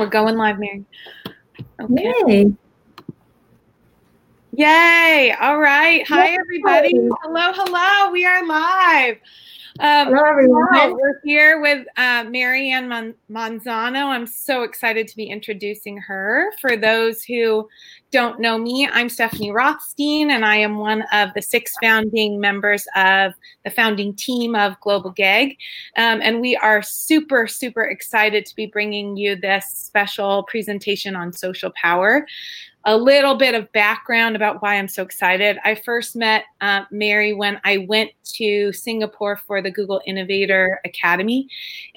We're going live, Mary. Okay. Yay. Yay. All right. Hi, everybody. Hello, hello. We are live. Um, hello, everyone. We're here with uh, Marianne Mon- Manzano. I'm so excited to be introducing her. For those who don't know me, I'm Stephanie Rothstein, and I am one of the six founding members of the founding team of Global GEG. Um, and we are super, super excited to be bringing you this special presentation on social power a little bit of background about why I'm so excited. I first met uh, Mary when I went to Singapore for the Google Innovator Academy,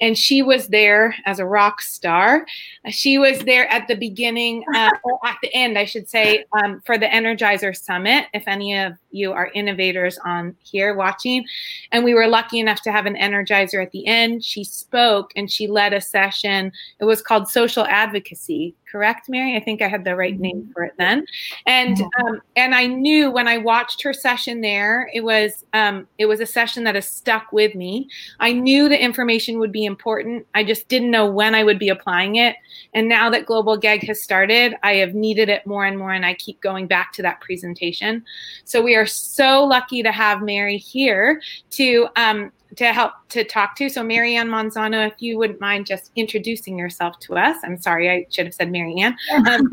and she was there as a rock star. She was there at the beginning, uh, or at the end, I should say, um, for the Energizer Summit. If any of you are innovators on here watching, and we were lucky enough to have an Energizer at the end. She spoke and she led a session. It was called Social Advocacy correct, Mary? I think I had the right name mm-hmm. for it then. And um, and I knew when I watched her session there, it was um, it was a session that has stuck with me. I knew the information would be important. I just didn't know when I would be applying it. And now that Global GEG has started, I have needed it more and more, and I keep going back to that presentation. So we are so lucky to have Mary here to um, to help to talk to. So, Marianne Manzano, if you wouldn't mind just introducing yourself to us. I'm sorry, I should have said Marianne. Um,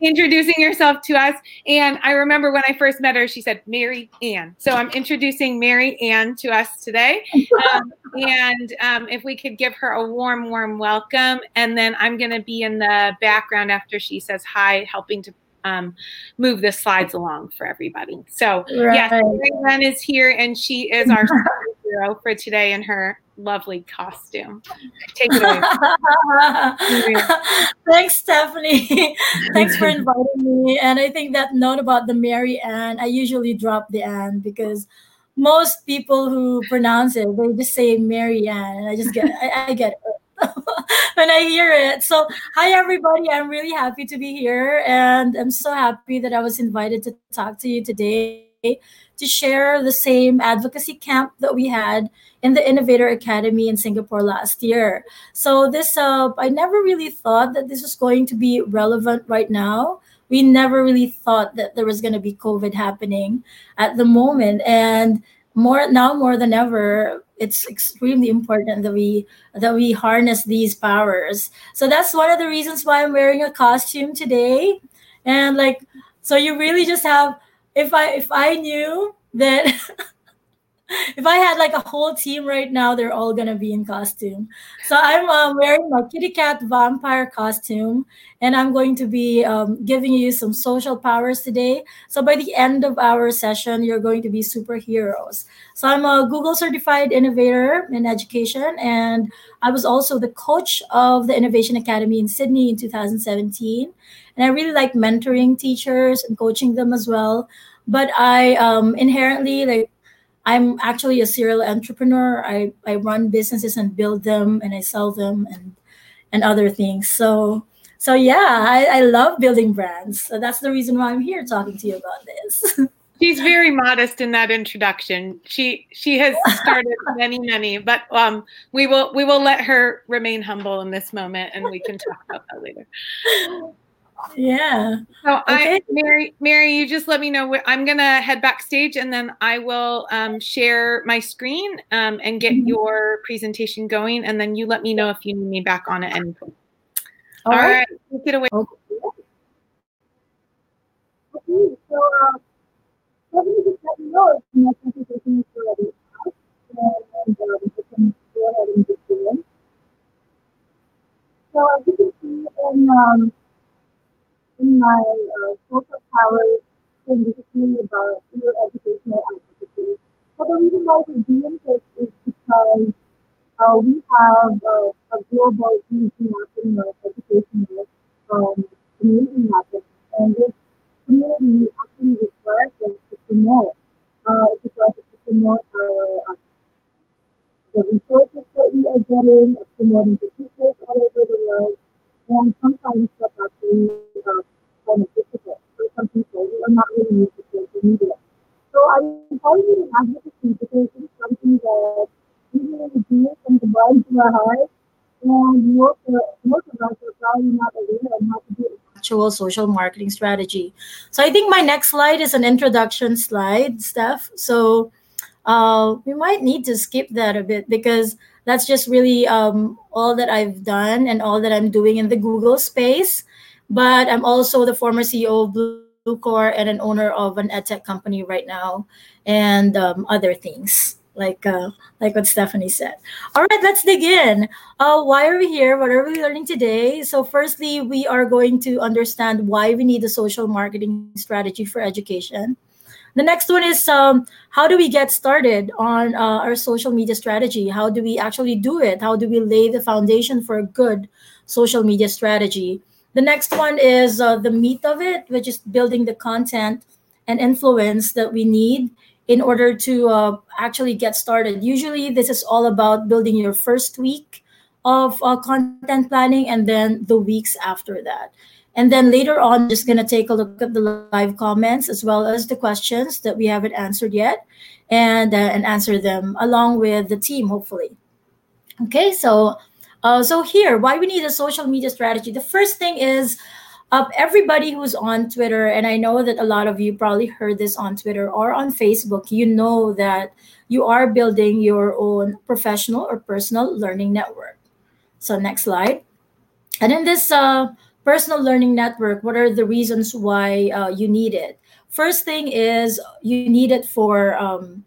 introducing yourself to us. And I remember when I first met her, she said Mary Ann. So I'm introducing Mary Ann to us today. Um, and um, if we could give her a warm, warm welcome. And then I'm going to be in the background after she says hi, helping to um, move the slides along for everybody. So right. yes, Mary Ann is here and she is our hero for today in her lovely costume. Take it away. Thanks, Stephanie. Thanks for inviting me. And I think that note about the Mary Ann, I usually drop the Ann because most people who pronounce it, they just say Mary Ann, and I just get, I, I get it when I hear it. So, hi everybody. I'm really happy to be here, and I'm so happy that I was invited to talk to you today to share the same advocacy camp that we had in the Innovator Academy in Singapore last year. So this, uh, I never really thought that this was going to be relevant right now. We never really thought that there was going to be COVID happening at the moment, and more now more than ever, it's extremely important that we that we harness these powers. So that's one of the reasons why I'm wearing a costume today, and like, so you really just have if I if I knew that if I had like a whole team right now, they're all gonna be in costume. So I'm uh, wearing my kitty cat vampire costume, and I'm going to be um, giving you some social powers today. So by the end of our session, you're going to be superheroes. So I'm a Google certified innovator in education, and I was also the coach of the Innovation Academy in Sydney in 2017. And I really like mentoring teachers and coaching them as well but I um, inherently like I'm actually a serial entrepreneur. I, I run businesses and build them and I sell them and and other things. So so yeah, I, I love building brands. So that's the reason why I'm here talking to you about this. She's very modest in that introduction. She she has started many many, but um, we will we will let her remain humble in this moment, and we can talk about that later. Yeah. So okay. I, Mary, Mary, you just let me know. What, I'm gonna head backstage, and then I will um, share my screen um, and get mm-hmm. your presentation going, and then you let me know if you need me back on at any point. All, All right. right. take it away. Okay. so, uh, let me just let you know if my presentation is already out, and you can go ahead and do. So as you can see in um, in my uh, social power thing, basically about your educational advocacy. But the reason why we're doing this is because uh, we have uh, a global international educational um, community happening, and this community actually requires us to promote. Uh, it requires us to promote our uh, the resources that we are getting, promoting the teachers all over the world, and sometimes that's actually uh, kind of difficult for some people who are not really used to social media. So I'm calling it an advocacy because it's something that we really do from the bottom of our heart. and most of, most of us are probably not aware of how to do actual social marketing strategy. So I think my next slide is an introduction slide, Steph. So uh, we might need to skip that a bit because that's just really um, all that I've done and all that I'm doing in the Google space. But I'm also the former CEO of Bluecore and an owner of an edtech company right now, and um, other things like uh, like what Stephanie said. All right, let's dig in. Uh, why are we here? What are we learning today? So, firstly, we are going to understand why we need a social marketing strategy for education. The next one is um, how do we get started on uh, our social media strategy? How do we actually do it? How do we lay the foundation for a good social media strategy? The next one is uh, the meat of it, which is building the content and influence that we need in order to uh, actually get started. Usually, this is all about building your first week of uh, content planning and then the weeks after that. And then later on, just going to take a look at the live comments as well as the questions that we haven't answered yet and, uh, and answer them along with the team, hopefully. Okay, so uh, so here, why we need a social media strategy. The first thing is uh, everybody who's on Twitter, and I know that a lot of you probably heard this on Twitter or on Facebook, you know that you are building your own professional or personal learning network. So next slide. And in this uh, personal learning network, what are the reasons why uh, you need it? First thing is you need it for um,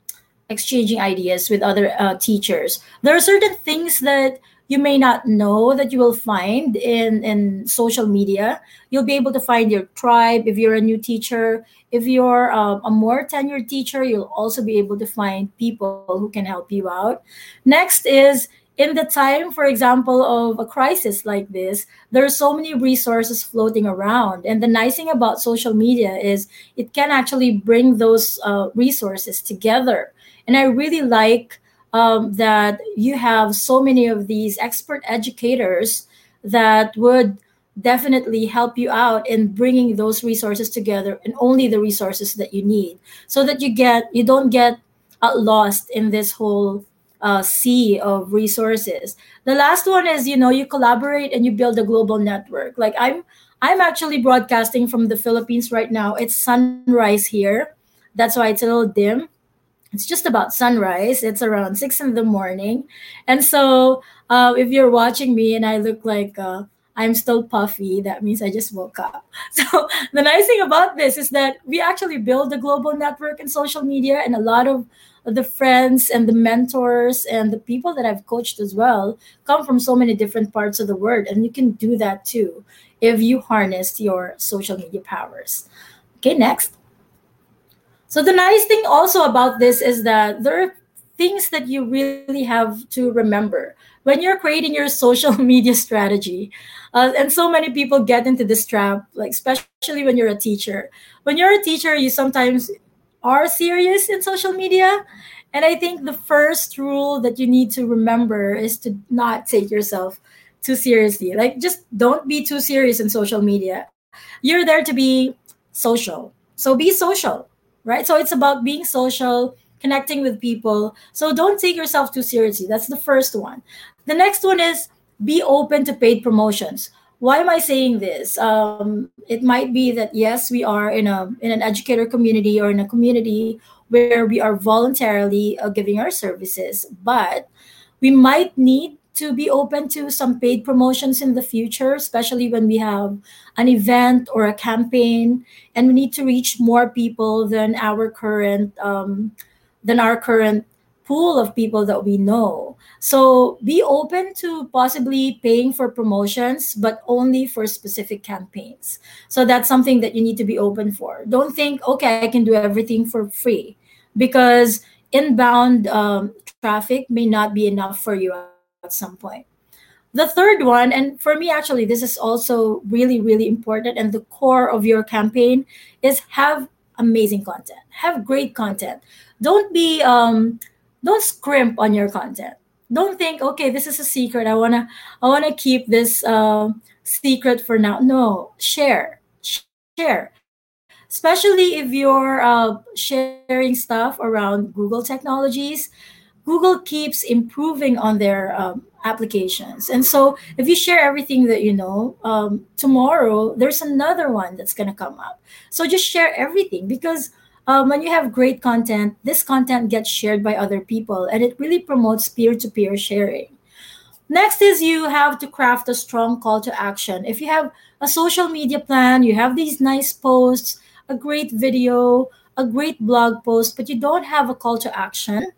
exchanging ideas with other uh, teachers. There are certain things that you may not know that you will find in, in social media. You'll be able to find your tribe if you're a new teacher. If you're uh, a more tenured teacher, you'll also be able to find people who can help you out. Next is in the time, for example, of a crisis like this, there are so many resources floating around. And the nice thing about social media is it can actually bring those uh, resources together. And I really like um, that you have so many of these expert educators that would definitely help you out in bringing those resources together and only the resources that you need so that you get you don't get uh, lost in this whole uh, sea of resources. The last one is you know you collaborate and you build a global network. Like I'm I'm actually broadcasting from the Philippines right now. It's sunrise here. That's why it's a little dim. It's just about sunrise. It's around six in the morning, and so uh, if you're watching me and I look like uh, I'm still puffy, that means I just woke up. So the nice thing about this is that we actually build a global network in social media, and a lot of the friends and the mentors and the people that I've coached as well come from so many different parts of the world. And you can do that too if you harness your social media powers. Okay, next. So, the nice thing also about this is that there are things that you really have to remember when you're creating your social media strategy. Uh, and so many people get into this trap, like, especially when you're a teacher. When you're a teacher, you sometimes are serious in social media. And I think the first rule that you need to remember is to not take yourself too seriously. Like, just don't be too serious in social media. You're there to be social. So be social, right? So it's about being social, connecting with people. So don't take yourself too seriously. That's the first one. The next one is be open to paid promotions why am I saying this? Um, it might be that yes, we are in a in an educator community or in a community where we are voluntarily uh, giving our services, but we might need to be open to some paid promotions in the future, especially when we have an event or a campaign, and we need to reach more people than our current um, than our current pool of people that we know. So be open to possibly paying for promotions, but only for specific campaigns. So that's something that you need to be open for. Don't think, okay, I can do everything for free because inbound um, traffic may not be enough for you at some point. The third one, and for me, actually, this is also really, really important, and the core of your campaign is have amazing content, have great content. Don't be um, don't scrimp on your content don't think okay this is a secret i want to i want to keep this uh, secret for now no share share especially if you're uh, sharing stuff around google technologies Google keeps improving on their um, applications. And so if you share everything that you know, um, tomorrow there's another one that's going to come up. So just share everything because um, when you have great content, this content gets shared by other people and it really promotes peer to peer sharing. Next is you have to craft a strong call to action. If you have a social media plan, you have these nice posts, a great video, a great blog post, but you don't have a call to action,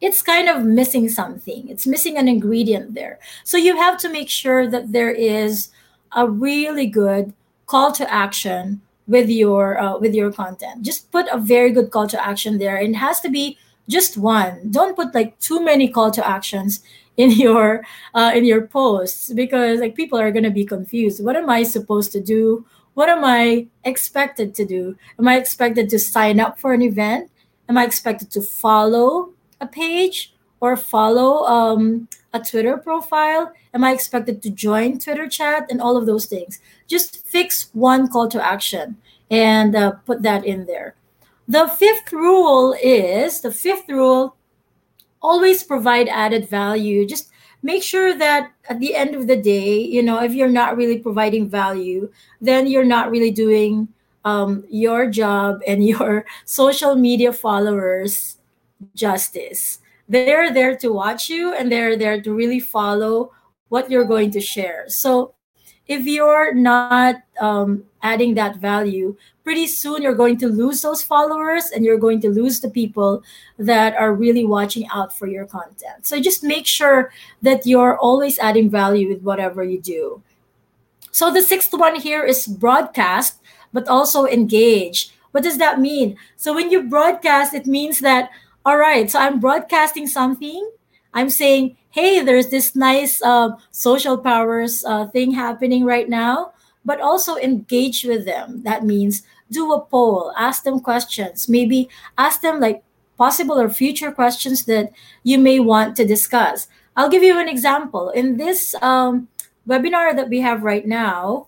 it's kind of missing something. It's missing an ingredient there. So you have to make sure that there is a really good call to action with your uh, with your content. Just put a very good call to action there. It has to be just one. Don't put like too many call to actions in your uh, in your posts because like people are gonna be confused. What am I supposed to do? What am I expected to do? Am I expected to sign up for an event? Am I expected to follow a page or follow um, a Twitter profile? Am I expected to join Twitter chat and all of those things? Just fix one call to action and uh, put that in there. The fifth rule is the fifth rule always provide added value. Just make sure that at the end of the day, you know, if you're not really providing value, then you're not really doing um, your job and your social media followers justice. They're there to watch you and they're there to really follow what you're going to share. So if you're not um, adding that value, pretty soon you're going to lose those followers and you're going to lose the people that are really watching out for your content. So just make sure that you're always adding value with whatever you do. So the sixth one here is broadcast, but also engage. What does that mean? So when you broadcast, it means that all right, so I'm broadcasting something. I'm saying, hey, there's this nice uh, social powers uh, thing happening right now, but also engage with them. That means do a poll, ask them questions, maybe ask them like possible or future questions that you may want to discuss. I'll give you an example. In this um, webinar that we have right now,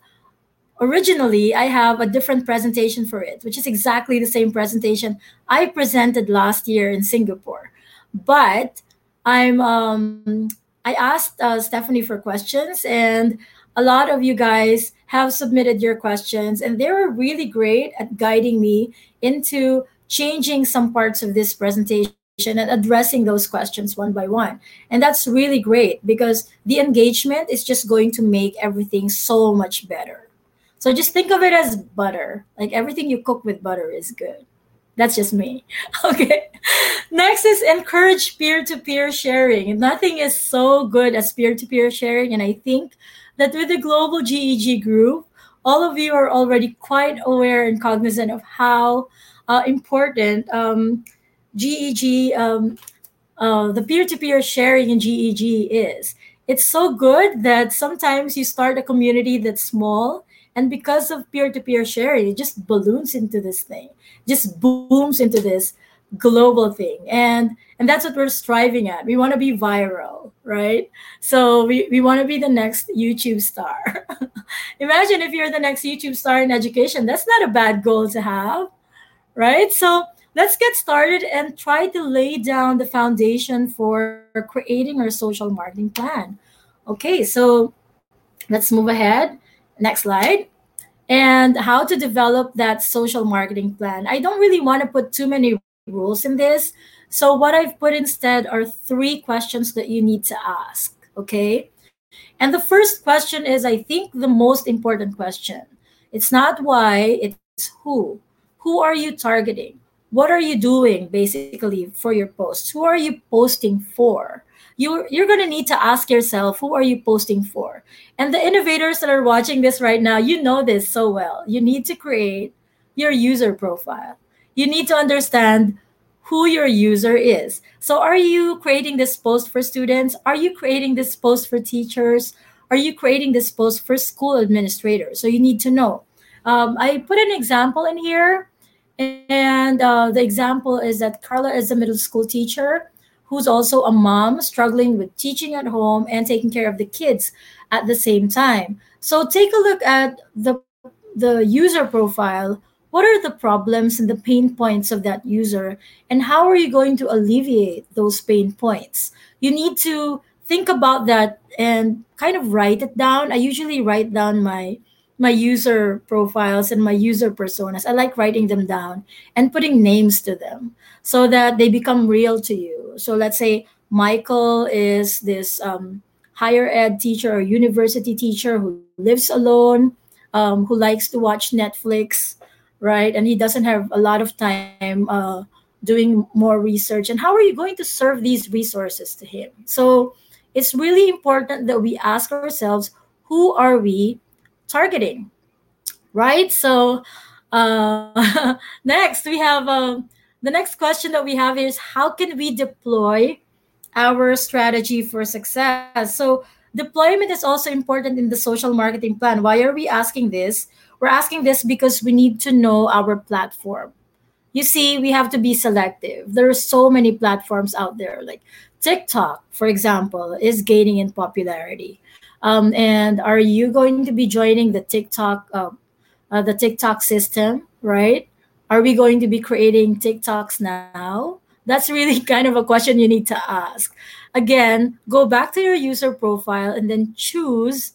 originally I have a different presentation for it, which is exactly the same presentation I presented last year in Singapore. But I'm um, I asked uh, Stephanie for questions, and a lot of you guys have submitted your questions, and they were really great at guiding me into changing some parts of this presentation and addressing those questions one by one. And that's really great because the engagement is just going to make everything so much better. So just think of it as butter. Like everything you cook with butter is good. That's just me. Okay. Next is encourage peer to peer sharing. Nothing is so good as peer to peer sharing. And I think that with the global GEG group, all of you are already quite aware and cognizant of how uh, important um, GEG, um, uh, the peer to peer sharing in GEG is. It's so good that sometimes you start a community that's small and because of peer-to-peer sharing it just balloons into this thing just booms into this global thing. And and that's what we're striving at. We want to be viral right? So we, we want to be the next youtube star. Imagine if you're the next youtube star in education. That's not a bad goal to have right? So let's get started and try to lay down the foundation for creating our social marketing plan. Okay so let's move ahead Next slide. And how to develop that social marketing plan. I don't really want to put too many rules in this. So, what I've put instead are three questions that you need to ask. Okay. And the first question is, I think, the most important question. It's not why, it's who. Who are you targeting? What are you doing basically for your posts? Who are you posting for? You're you're going to need to ask yourself who are you posting for? And the innovators that are watching this right now you know this so well. You need to create your user profile. You need to understand who your user is. So are you creating this post for students? Are you creating this post for teachers? Are you creating this post for school administrators? So you need to know. Um, i put an example in here and uh, the example is that carla is a middle school teacher who's also a mom struggling with teaching at home and taking care of the kids at the same time. So take a look at the the user profile. What are the problems and the pain points of that user? And how are you going to alleviate those pain points? You need to think about that and kind of write it down. I usually write down my my user profiles and my user personas i like writing them down and putting names to them so that they become real to you so let's say michael is this um, higher ed teacher or university teacher who lives alone um, who likes to watch netflix right? And he doesn't have a lot of time uh, doing more research. And how are you going to serve these resources to him? So it's really important that we ask ourselves, who are we targeting, right? So uh, next we have uh, the next question that we have is how can we deploy our strategy for success? So deployment is also important in the social marketing plan. Why are we asking this? We're asking this because we need to know our platform. You see, we have to be selective. There are so many platforms out there, like TikTok, for example, is gaining in popularity. Um, and are you going to be joining the TikTok, uh, uh, the TikTok system, right? Are we going to be creating TikToks now? That's really kind of a question you need to ask. Again, go back to your user profile and then choose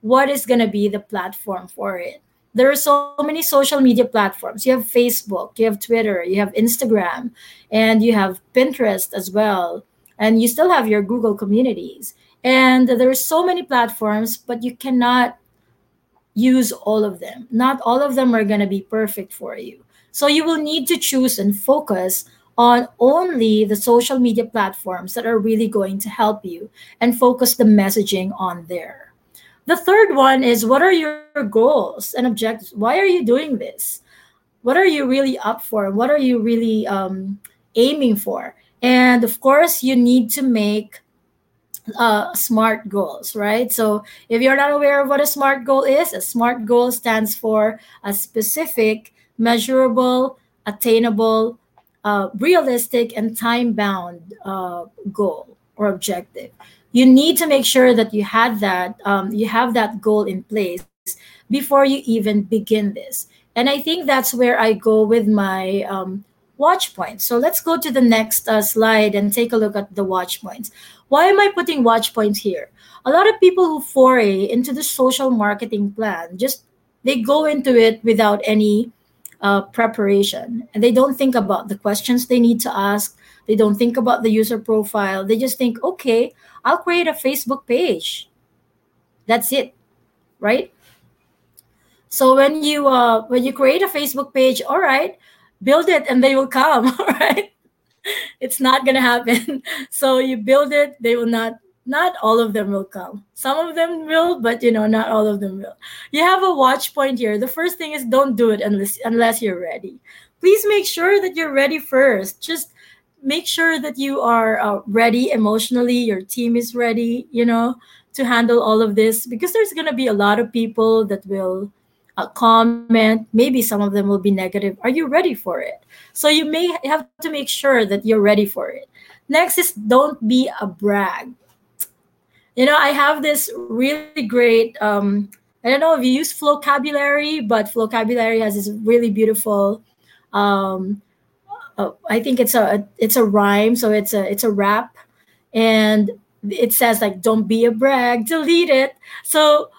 what is going to be the platform for it there are so many social media platforms. You have Facebook, you have Twitter, you have Instagram, and you have Pinterest as well. And you still have your Google communities. And there are so many platforms, but you cannot use all of them. Not all of them are going to be perfect for you. So you will need to choose and focus on only the social media platforms that are really going to help you and focus the messaging on there. The third one is what are your goals and objectives? Why are you doing this? What are you really up for? What are you really um, aiming for? And of course, you need to make uh, smart goals, right? So if you're not aware of what a smart goal is, a smart goal stands for a specific, measurable, attainable, uh, realistic, and time bound uh, goal or objective. You need to make sure that you had that um, you have that goal in place before you even begin this. And i think that's where i go with my um, watch points. So let's go to the next uh, slide and take a look at the watch points why am i putting watch points here a lot of people who foray into the social marketing plan just they go into it without any uh, preparation and they don't think about the questions they need to ask they don't think about the user profile they just think okay I'll create a Facebook page. That's it, right? So when you uh, when you create a Facebook page, all right, build it and they will come. All right, it's not gonna happen. So you build it, they will not. Not all of them will come. Some of them will, but you know, not all of them will. You have a watch point here. The first thing is don't do it unless unless you're ready. Please make sure that you're ready first. Just make sure that you are uh, ready emotionally your team is ready you know to handle all of this because there's going to be a lot of people that will uh, comment maybe some of them will be negative. Are you ready for it? So you may have to make sure that you're ready for it. Next is don't be a brag. You know i have this really great um i don't know if you use Flocabulary but Flocabulary has this really beautiful um uh, I think it's a it's a rhyme, so it's a it's a rap, and it says like "Don't be a brag, delete it." So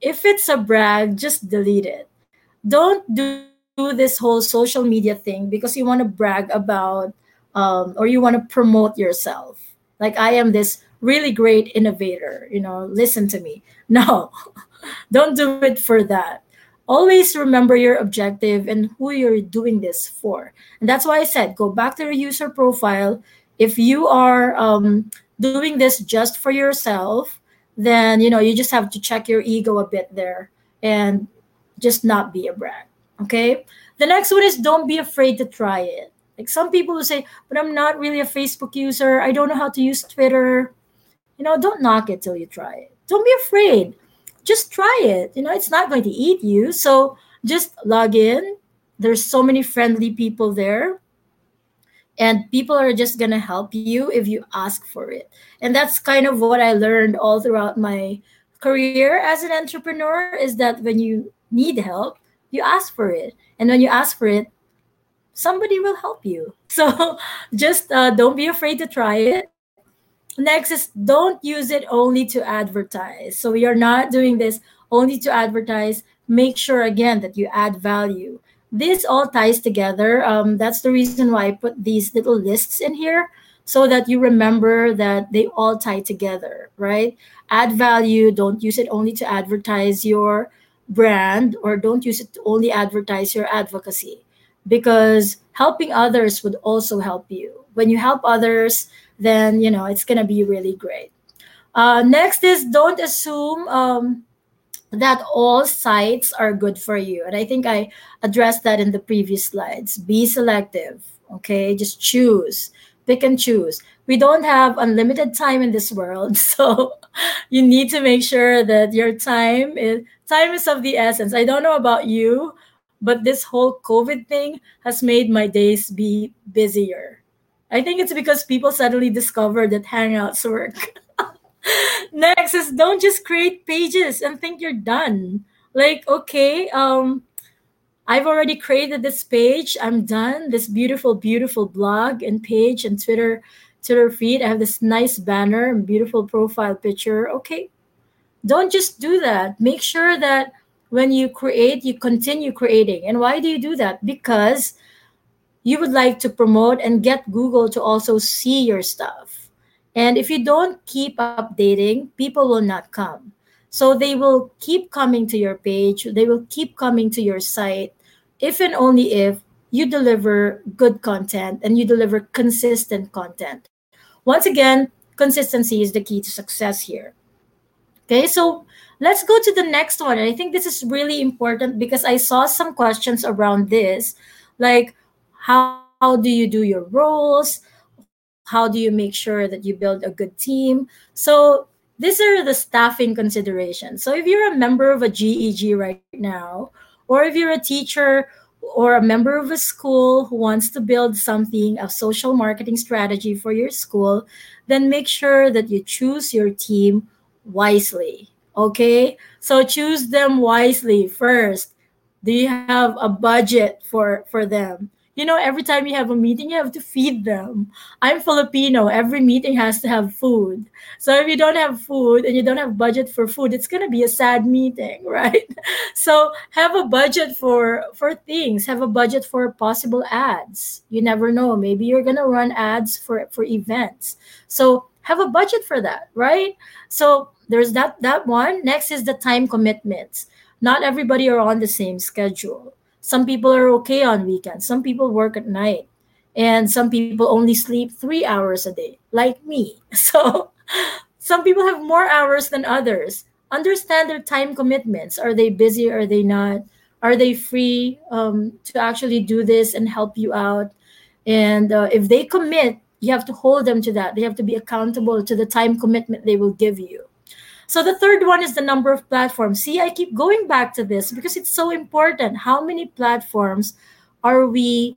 if it's a brag, just delete it. Don't do this whole social media thing because you want to brag about um, or you want to promote yourself. Like I am this really great innovator. You know, listen to me. No, don't do it for that always remember your objective and who you're doing this for. And that's why I said go back to your user profile. If you are um, doing this just for yourself, then you know you just have to check your ego a bit there and just not be a brag. Okay. The next one is don't be afraid to try it. Like some people who say, but I'm not really a Facebook user. I don't know how to use Twitter. You know, don't knock it till you try it. Don't be afraid just try it. You know, it's not going to eat you. So just log in. There's so many friendly people there. And people are just going to help you if you ask for it. And that's kind of what I learned all throughout my career as an entrepreneur is that when you need help, you ask for it. And when you ask for it, somebody will help you. So just uh, don't be afraid to try it. Next is don't use it only to advertise. So you're not doing this only to advertise. Make sure again that you add value. This all ties together. Um, that's the reason why I put these little lists in here so that you remember that they all tie together, right? Add value. Don't use it only to advertise your brand or don't use it to only advertise your advocacy because helping others would also help you. When you help others, then you know it's gonna be really great. Uh, next is don't assume um, that all sites are good for you, and I think I addressed that in the previous slides. Be selective, okay? Just choose, pick and choose. We don't have unlimited time in this world, so you need to make sure that your time is time is of the essence. I don't know about you, but this whole COVID thing has made my days be busier. I think it's because people suddenly discovered that Hangouts work. Next is don't just create pages and think you're done. Like, okay, um, I've already created this page. I'm done. This beautiful, beautiful blog and page and Twitter, Twitter feed. I have this nice banner and beautiful profile picture. Okay. Don't just do that. Make sure that when you create, you continue creating. And why do you do that? Because you would like to promote and get Google to also see your stuff. And if you don't keep updating, people will not come. So they will keep coming to your page, they will keep coming to your site if and only if you deliver good content and you deliver consistent content. Once again, consistency is the key to success here. Okay, so let's go to the next one. I think this is really important because I saw some questions around this, like how, how do you do your roles? How do you make sure that you build a good team? So these are the staffing considerations. So if you're a member of a GEG right now, or if you're a teacher or a member of a school who wants to build something, a social marketing strategy for your school, then make sure that you choose your team wisely. Okay, so choose them wisely first. Do you have a budget for for them? You know, every time you have a meeting, you have to feed them. I'm Filipino. Every meeting has to have food. So if you don't have food and you don't have budget for food, it's gonna be a sad meeting, right? So have a budget for for things. Have a budget for possible ads. You never know. Maybe you're gonna run ads for for events. So have a budget for that, right? So there's that that one next is the time commitments not everybody are on the same schedule some people are okay on weekends. Some people work at night. And some people only sleep three hours a day like me. So some people have more hours than others. Understand their time commitments. Are they busy? Are they not? Are they free um, to actually do this and help you out? And uh, if they commit you have to hold them to that. They have to be accountable to the time commitment they will give you so the third one is the number of platforms. See, I keep going back to this because it's so important. How many platforms are we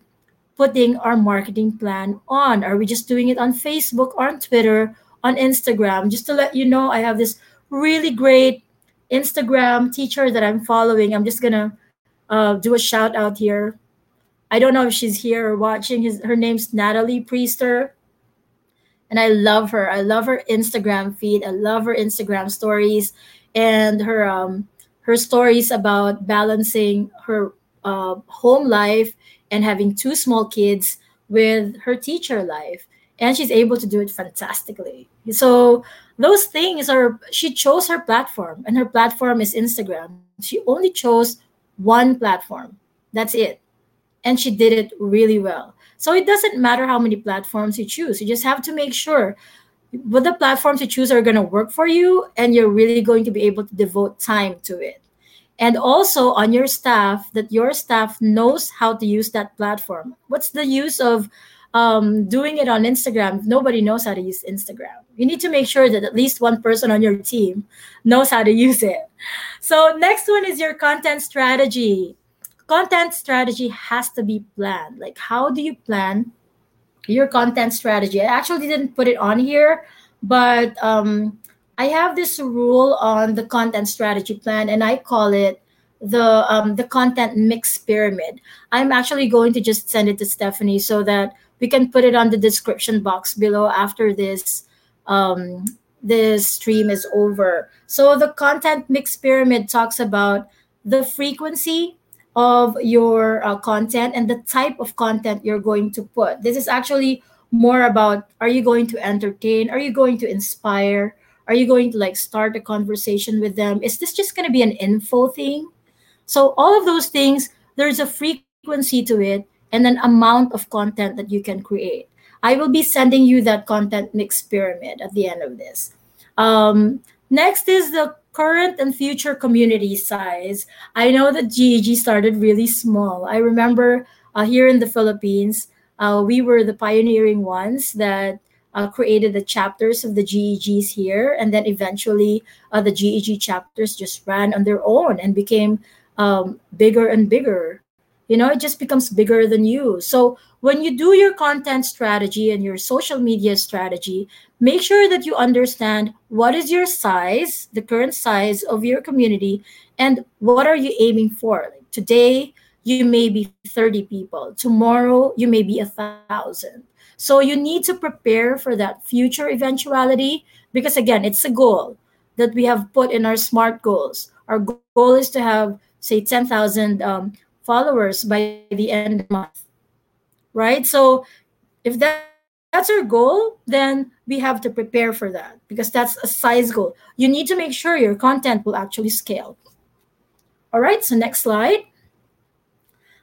putting our marketing plan on? Are we just doing it on Facebook, on Twitter, on Instagram? Just to let you know, I have this really great Instagram teacher that I'm following. I'm just gonna uh, do a shout out here. I don't know if she's here or watching. His, her name's Natalie Priester and I love her. I love her Instagram feed. I love her Instagram stories and her um her stories about balancing her uh, home life and having two small kids with her teacher life. And she's able to do it fantastically. So those things are she chose her platform and her platform is instagram. She only chose one platform. That's it. And she did it really well so it doesn't matter how many platforms you choose. You just have to make sure what the platforms you choose are going to work for you and you're really going to be able to devote time to it. And also on your staff, that your staff knows how to use that platform. What's the use of um, doing it on Instagram nobody knows how to use Instagram? You need to make sure that at least one person on your team knows how to use it. So, next one is your content strategy content strategy has to be planned. Like, how do you plan your content strategy? I actually didn't put it on here, but um, I have this rule on the content strategy plan, and I call it the um, the content mix pyramid. I'm actually going to just send it to Stephanie so that we can put it on the description box below after this um, this stream is over. So the content mix pyramid talks about the frequency of your uh, content and the type of content you're going to put. This is actually more about are you going to entertain? Are you going to inspire? Are you going to like start a conversation with them? Is this just going to be an info thing? So all of those things, there's a frequency to it and an amount of content that you can create. I will be sending you that content mix pyramid at the end of this. Um, next is the current and future community size. I know that GEG started really small. I remember uh, here in the Philippines, uh, we were the pioneering ones that uh, created the chapters of the GEGs here, and then eventually uh, the GEG chapters just ran on their own and became um, bigger and bigger. You know, it just becomes bigger than you. So when you do your content strategy and your social media strategy, make sure that you understand what is your size, the current size of your community, and what are you aiming for. Like today, you may be 30 people. Tomorrow, you may be a thousand so you need to prepare for that future eventuality because, again, it's a goal that we have put in our SMART goals. Our goal is to have, say, 10,000 um, followers by the end of the month, right? So if that, that's our goal, then we have to prepare for that because that's a size goal. You need to make sure your content will actually scale. All right, so next slide.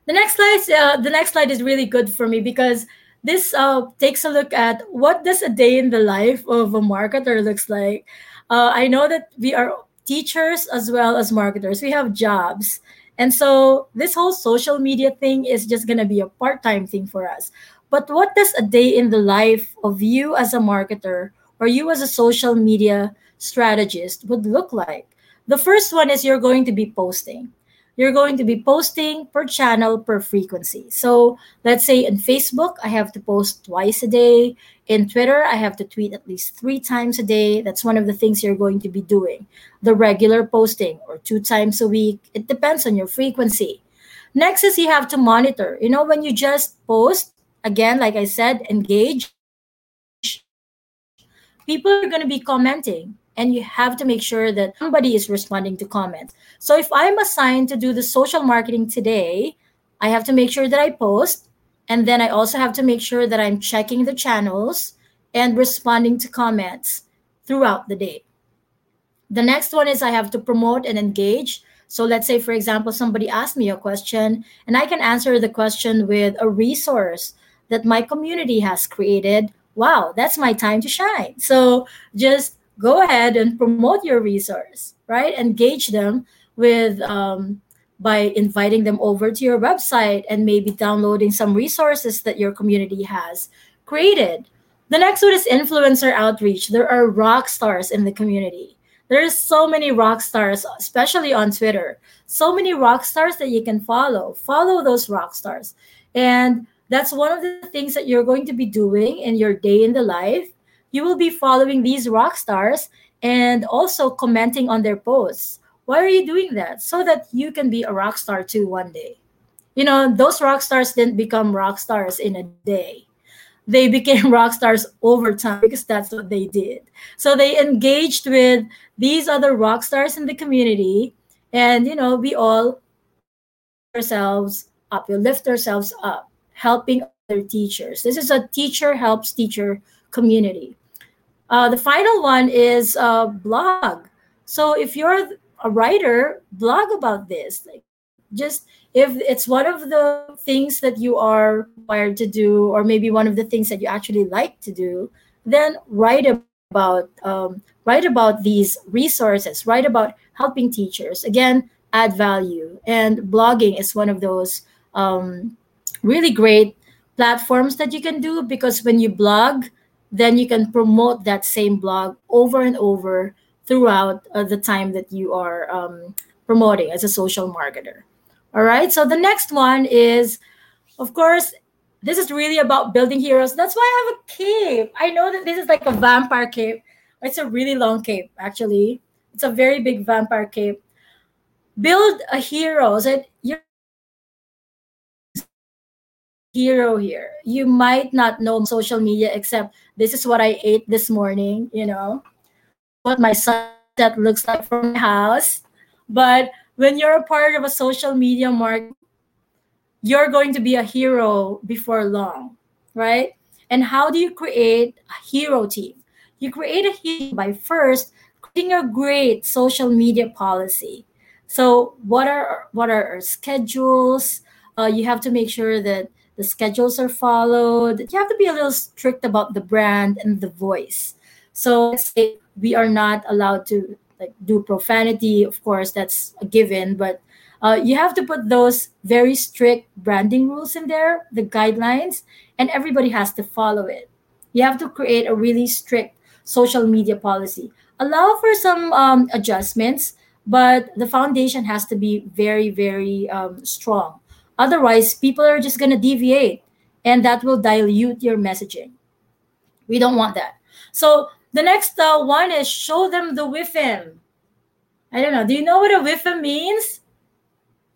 The next slide, uh, the next slide is really good for me because this uh, takes a look at what does a day in the life of a marketer looks like. Uh, I know that we are teachers as well as marketers. We have jobs. And so this whole social media thing is just going to be a part-time thing for us. But what does a day in the life of you as a marketer or you as a social media strategist would look like? The first one is you're going to be posting you're going to be posting per channel per frequency. So let's say in Facebook, I have to post twice a day. In Twitter, I have to tweet at least three times a day. That's one of the things you're going to be doing. The regular posting or two times a week. It depends on your frequency. Next is you have to monitor. You know, when you just post, again, like I said, engage, people are going to be commenting and you have to make sure that hmm. somebody is responding to comments. So if I'm assigned to do the social marketing today, I have to make sure that I post and then I also have to make sure that I'm checking the channels and responding to comments throughout the day. The next one is I have to promote and engage. So let's say, for example, somebody asked me a question, and I can answer the question with a resource that my community has created. Wow, that's my time to shine. So just go ahead and promote your resource, right? Engage them with um, by inviting them over to your website and maybe downloading some resources that your community has created. The next one is influencer outreach. There are rock stars in the community. There's so many rock stars, especially on Twitter. So many rock stars that you can follow. Follow those rock stars. And that's one of the things that you're going to be doing in your day in the life you will be following these rock stars and also commenting on their posts. Why are you doing that? So that you can be a rock star too one day. You know, those rock stars didn't become rock stars in a day. They became rock stars over time because that's what they did. So they engaged with these other rock stars in the community. And, you know, we all ourselves up, we lift ourselves up, helping other teachers. This is a teacher helps teacher community. Uh, the final one is uh, blog. So if you're a writer, blog about this. Like just if it's one of the things that you are required to do, or maybe one of the things that you actually like to do, then write about um, write about these resources. Write about helping teachers. Again, add value. And blogging is one of those um, really great platforms that you can do because when you blog, then you can promote that same blog over and over throughout uh, the time that you are um, promoting as a social marketer. All right. So the next one is, of course, this is really about building heroes. That's why I have a cape. I know that this is like a vampire cape. It's a really long cape, actually. It's a very big vampire cape. build a hero so you're hero here you might not know social media except this is what i ate this morning you know what my sunset looks like from my house. But when you're a part of a social media market you're going to be a hero before long right? And how do you create a hero team? You create a hero by first creating a great social media policy. So what are what are our schedules? Uh, you have to make sure that the schedules are followed. You have to be a little strict about the brand and the voice. So we are not allowed to like do profanity of course that's a given but uh, you have to put those very strict branding rules in there the guidelines and everybody has to follow it. You have to create a really strict social media policy. Allow for some um, adjustments but the foundation has to be very very um, strong Otherwise, people are just going to deviate and that will dilute your messaging. We don't want that. So the next uh, one is show them the WIFM. I don't know. Do you know what a WIFM means?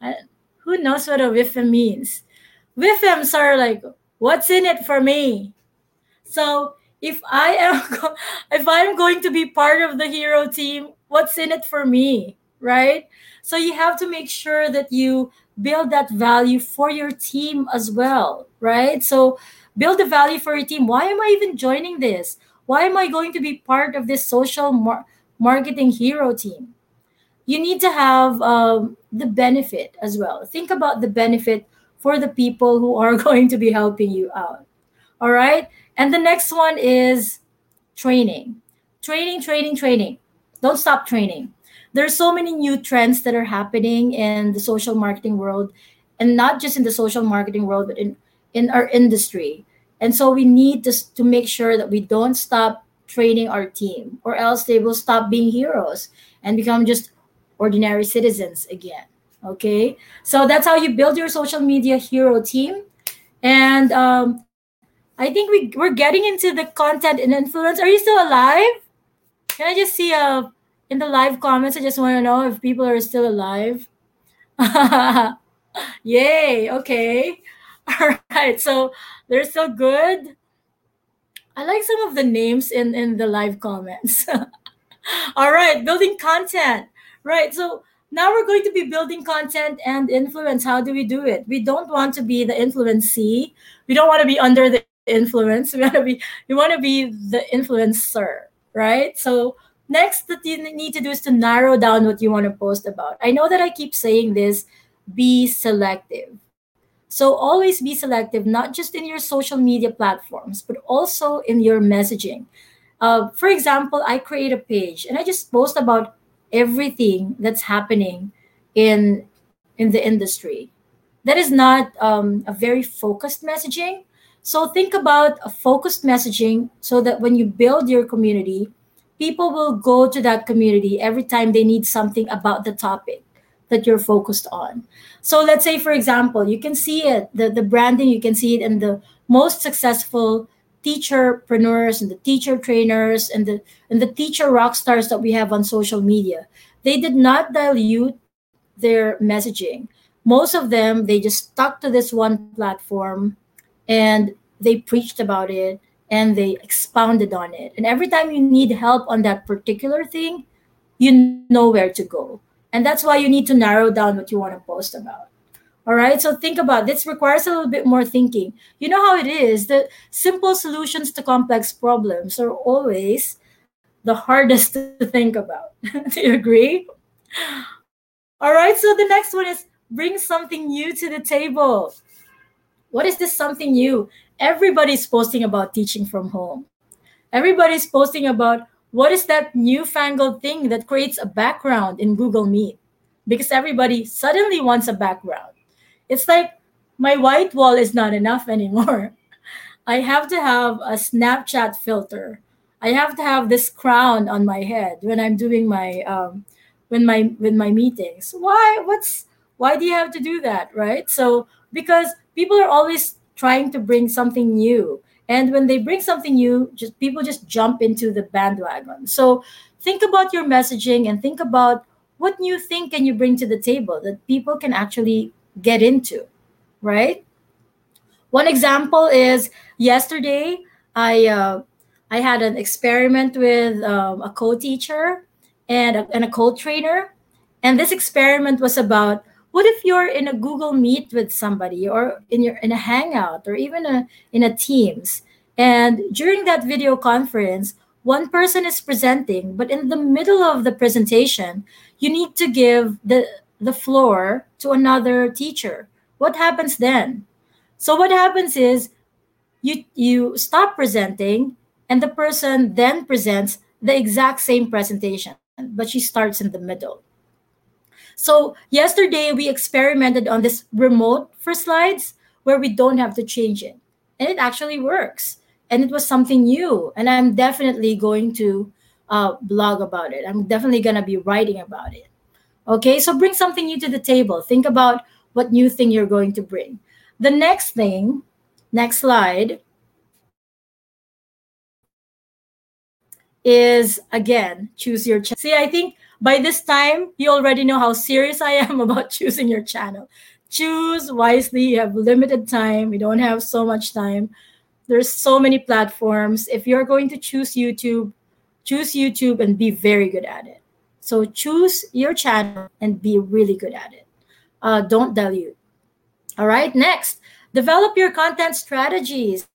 I, who knows what a WIFM means? WIFMs are like, what's in it for me? So if I am if I'm going to be part of the hero team, what's in it for me? Right? So you have to make sure that you build that value for your team as well, right? So build the value for your team. Why am I even joining this? Why am I going to be part of this social mar- marketing hero team? You need to have um, the benefit as well. Think about the benefit for the people who are going to be helping you out. All right. And the next one is training. Training, training, training. Don't stop training there's so many new trends that are happening in the social marketing world and not just in the social marketing world but in in our industry. And so we need to, to make sure that we don't stop training our team or else they will stop being heroes and become just ordinary citizens again okay? So that's how you build your social media hero team. And um, i think we, we're getting into the content and influence. Are you still alive? Can i just see a in the live comments, I just want to know if people are still alive. Yay. Okay. All right. So they're still good. I like some of the names in, in the live comments. All right. Building content. Right. So now we're going to be building content and influence. How do we do it? We don't want to be the influencee. We don't want to be under the influence. We want to be we want to be the influencer, right? So next that you need to do is to narrow down what you want to post about. I know that I keep saying this be selective. So always be selective, not just in your social media platforms, but also in your messaging. Uh, for example, I create a page and I just post about everything that's happening in in the industry. That is not um, a very focused messaging. So think about a focused messaging so that when you build your community, people will go to that community every time they need something about the topic that you're focused on. So let's say, for example, you can see it, the, the branding, you can see it in the most successful teacherpreneurs and the teacher trainers and the and the teacher rock stars that we have on social media. They did not dilute their messaging. Most of them, they just stuck to this one platform and they preached about it and they expounded on it. And every time you need help on that particular thing, you know where to go. And that's why you need to narrow down what you want to post about. All right. So think about this requires a little bit more thinking. You know how it is that simple solutions to complex problems are always the hardest to think about. Do you agree? All right. So the next one is bring something new to the table. What is this something new? Everybody's posting about teaching from home. Everybody's posting about what is that newfangled thing that creates a background in Google Meet because everybody suddenly wants a background. It's like my white wall is not enough anymore. I have to have a Snapchat filter. I have to have this crown on my head when I'm doing my um, when my when my meetings. Why? What's why do you have to do that, right? So because people are always trying to bring something new. And when they bring something new just people just jump into the bandwagon. So think about your messaging and think about what new thing can you bring to the table that people can actually get into, right? One example is yesterday I uh, I had an experiment with um, a co-teacher and a, and a co-trainer, and this experiment was about what if you're in a Google Meet with somebody or in your in a Hangout or even a, in a Teams, and during that video conference, one person is presenting, but in the middle of the presentation, you need to give the the floor to another teacher. What happens then? So what happens is you you stop presenting and the person then presents the exact same presentation, but she starts in the middle. So yesterday we experimented on this remote for slides where we don't have to change it. And it actually works. And it was something new. And I'm definitely going to uh, blog about it. I'm definitely going to be writing about it. Okay, so bring something new to the table. Think about what new thing you're going to bring. The next thing, next slide, is again choose your channel. See, I think by this time you already know how serious I am about choosing your channel. Choose wisely. You have limited time. We don't have so much time. There's so many platforms. If you're going to choose YouTube, choose YouTube and be very good at it. So choose your channel and be really good at it. Uh, don't dilute. All right. Next, develop your content strategies.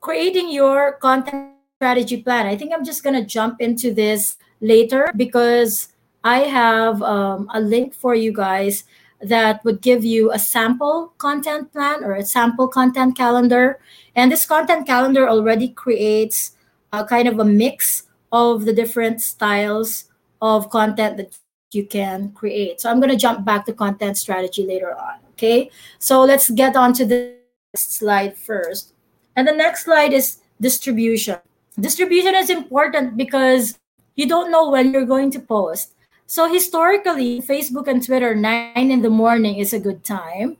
Creating your content strategy plan. I think I'm just going to jump into this later because I have um, a link for you guys that would give you a sample content plan or a sample content calendar. And this content calendar already creates a kind of a mix of the different styles of content that you can create. So I'm going to jump back to content strategy later on. Okay. So let's get on to the slide first. And the next slide is distribution. Distribution is important because you don't know when you're going to post. So historically, Facebook and Twitter, 9 in the morning is a good time.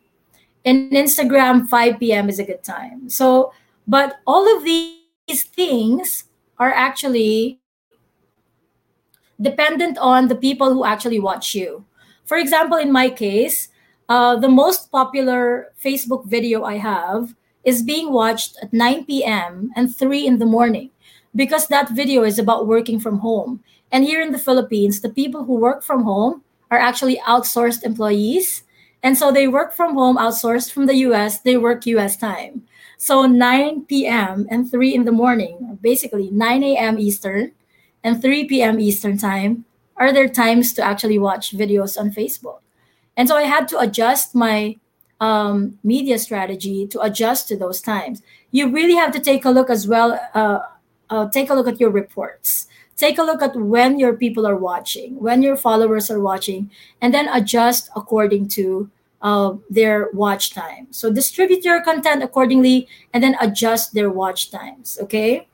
And Instagram, 5 p.m. is a good time. So, but all of these things are actually dependent on the people who actually watch you. For example, in my case, uh, the most popular Facebook video I have is being watched at 9 p.m. and 3 in the morning because that video is about working from home. And here in the Philippines, the people who work from home are actually outsourced employees. And so they work from home, outsourced from the US, they work US time. So 9 p.m. and 3 in the morning, basically 9 a.m. Eastern and 3 p.m. Eastern time, are their times to actually watch videos on Facebook. And so I had to adjust my um, media strategy to adjust to those times. You really have to take a look as well uh, uh, take a look at your reports take a look at when your people are watching when your followers are watching and then adjust according to uh, their watch time. So distribute your content accordingly and then adjust their watch times okay?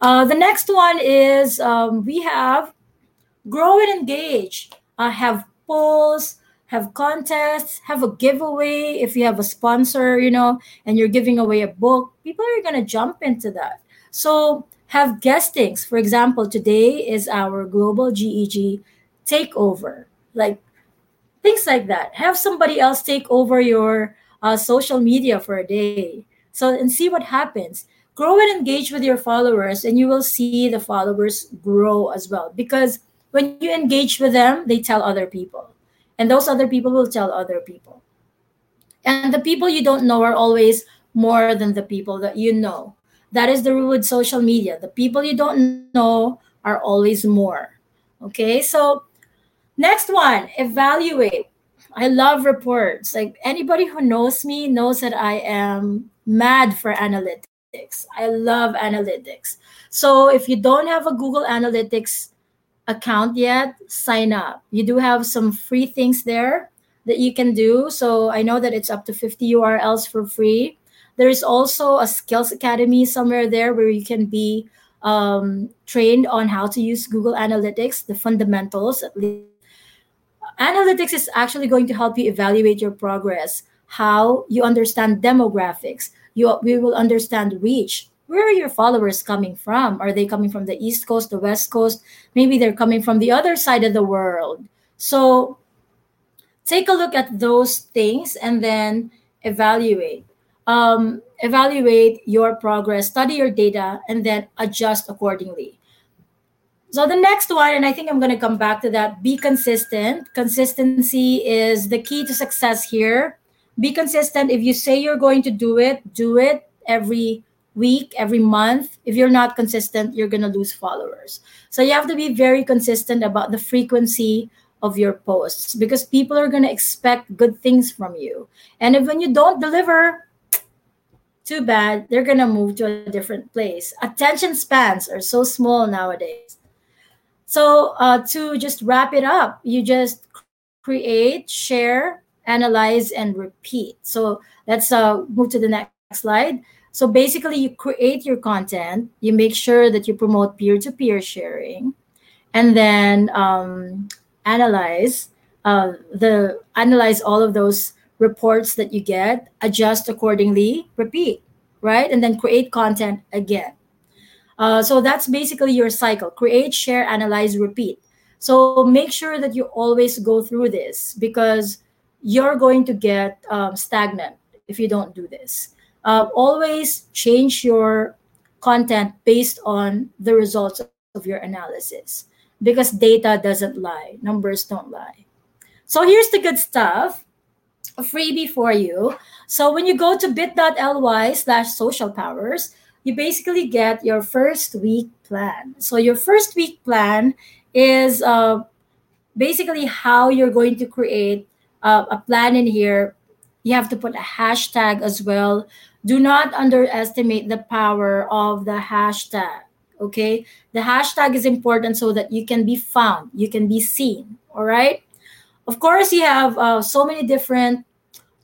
Uh, the next one is um, we have grow and engage. Uh, have polls have contests have a giveaway if you have a sponsor you know and you're giving away a book. People are going to jump into that. So have guestings. For example, today is our global GEG takeover, like things like that. Have somebody else take over your uh, social media for a day. So and see what happens. Grow and engage with your followers, and you will see the followers grow as well. Because when you engage with them, they tell other people, and those other people will tell other people. And the people you don't know are always more than the people that you know. That is the rule with social media. The people you don't know are always more. Okay, so next one evaluate. I love reports. Like anybody who knows me knows that I am mad for analytics. I love analytics. So if you don't have a Google Analytics account yet, sign up. You do have some free things there that you can do. So I know that it's up to 50 URLs for free. There is also a skills academy somewhere there where you can be um, trained on how to use Google Analytics, the fundamentals at least. Analytics is actually going to help you evaluate your progress, how you understand demographics. You, we will understand reach. Where are your followers coming from? Are they coming from the East Coast, the West Coast? Maybe they're coming from the other side of the world. So take a look at those things and then evaluate. Um, evaluate your progress, study your data, and then adjust accordingly. So the next one, and I think I'm going to come back to that, be consistent. Consistency is the key to success here. Be consistent. If you say you're going to do it, do it every week, every month. If you're not consistent, you're going to lose followers. So you have to be very consistent about the frequency of your posts because people are going to expect good things from you. And if when you don't deliver, too bad, they're going to move to a different place. Attention spans are so small nowadays. So, uh, to just wrap it up, you just create, share, analyze, and repeat. So, let's uh, move to the next slide. So, basically, you create your content, you make sure that you promote peer to peer sharing, and then um, analyze uh, the analyze all of those reports that you get, adjust accordingly, repeat, right? And then create content again. Uh, so that's basically your cycle create, share, analyze, repeat. So make sure that you always go through this because you're going to get um, stagnant if you don't do this. Uh, always change your content based on the results of your analysis because data doesn't lie, numbers don't lie. So here's the good stuff a freebie for you. So when you go to bit.ly slash social powers, you basically get your first week plan. So your first week plan is uh, basically how you're going to create uh, a plan in here. You have to put a hashtag as well. Do not underestimate the power of the hashtag. Okay, the hashtag is important so that you can be found, you can be seen. All right. Of course, you have uh, so many different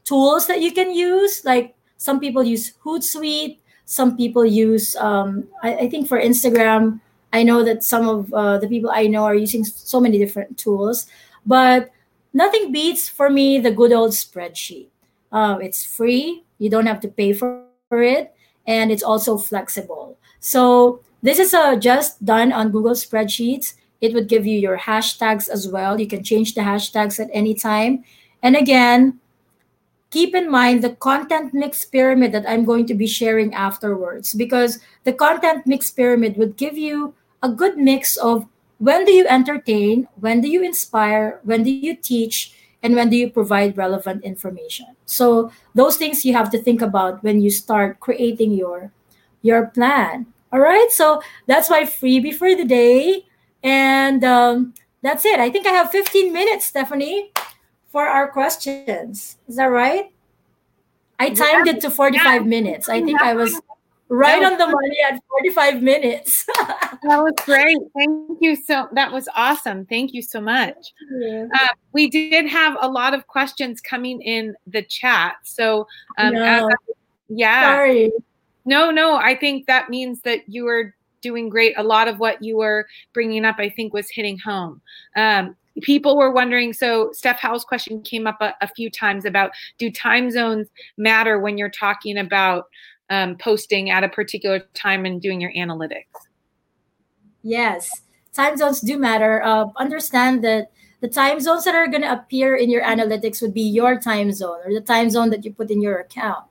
tools that you can use. Like some people use Hootsuite, some people use um, I, I, think for instagram i know that some of uh, the people i know are using so many different tools. But nothing beats for me the good old spreadsheet. Uh, it's free. You don't have to pay for, it. And it's also flexible. So this is uh, just done on google spreadsheets it would give you your hashtags as well you can change the hashtags at any time and again keep in mind the content mix pyramid that I'm going to be sharing afterwards because the content mix pyramid would give you a good mix of when do you entertain, when do you inspire, when do you teach, and when do you provide relevant information. So those things you have to think about when you start creating your your plan. All right, so that's my freebie for the day, and um, that's it. I think I have 15 minutes, Stephanie for our questions. Is that right? I timed it to 45 yeah. minutes. I think I was right on the money at 45 minutes. that was great. Thank you so that was awesome. Thank you so much. You. Uh, we did have a lot of questions coming in the chat. So um, no. yeah. Sorry. No, no, I think that means that you were doing great. A lot of what you were bringing up, I think, was hitting home. Um, people were wondering so steph howell's question came up a, a, few times about do time zones matter when you're talking about um, posting at a particular time and doing your analytics yes time zones do matter uh, understand that the time zones that are going to appear in your analytics would be your time zone or the time zone that you put in your account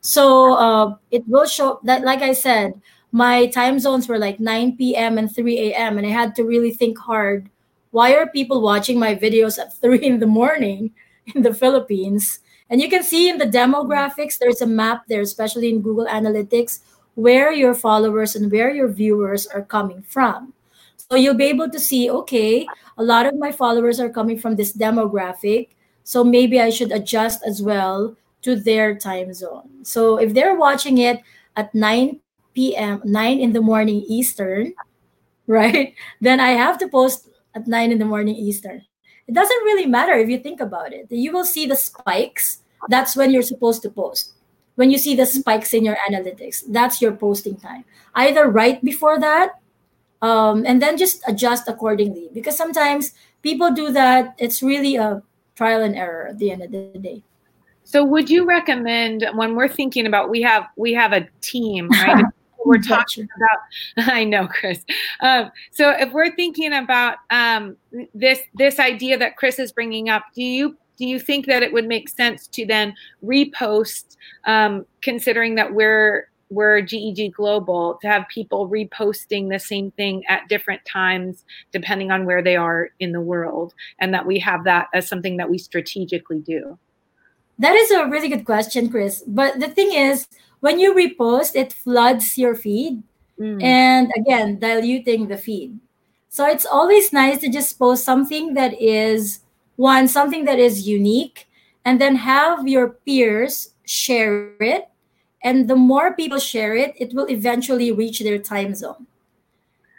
so uh, it will show that like i said my time zones were like 9 p.m and 3 a.m and i had to really think hard why are people watching my videos at three in the morning in the Philippines? And you can see in the demographics, there's a map there, especially in Google Analytics, where your followers and where your viewers are coming from. So you'll be able to see, okay, a lot of my followers are coming from this demographic. So maybe I should adjust as well to their time zone. So if they're watching it at 9 p.m., 9 in the morning Eastern, right? Then I have to post at 9 in the morning Eastern. It doesn't really matter if you think about it. You will see the spikes. That's when you're supposed to post. When you see the spikes in your analytics, that's your posting time. Either right before that, um, and then just adjust accordingly. Because sometimes people do that. It's really a trial and error at the end of the day. So, would you recommend when we're thinking about we have we have a team, right? we're talking about i know chris um, so if we're thinking about um, this this idea that chris is bringing up do you do you think that it would make sense to then repost um, considering that we're we're GEG Global to have people reposting the same thing at different times depending on where they are in the world and that we have that as something that we strategically do? That is a really good question, Chris. But the thing is, when you repost, it floods your feed mm. and again, diluting the feed. So it's always nice to just post something that is one, something that is unique, and then have your peers share it. And the more people share it, it will eventually reach their time zone.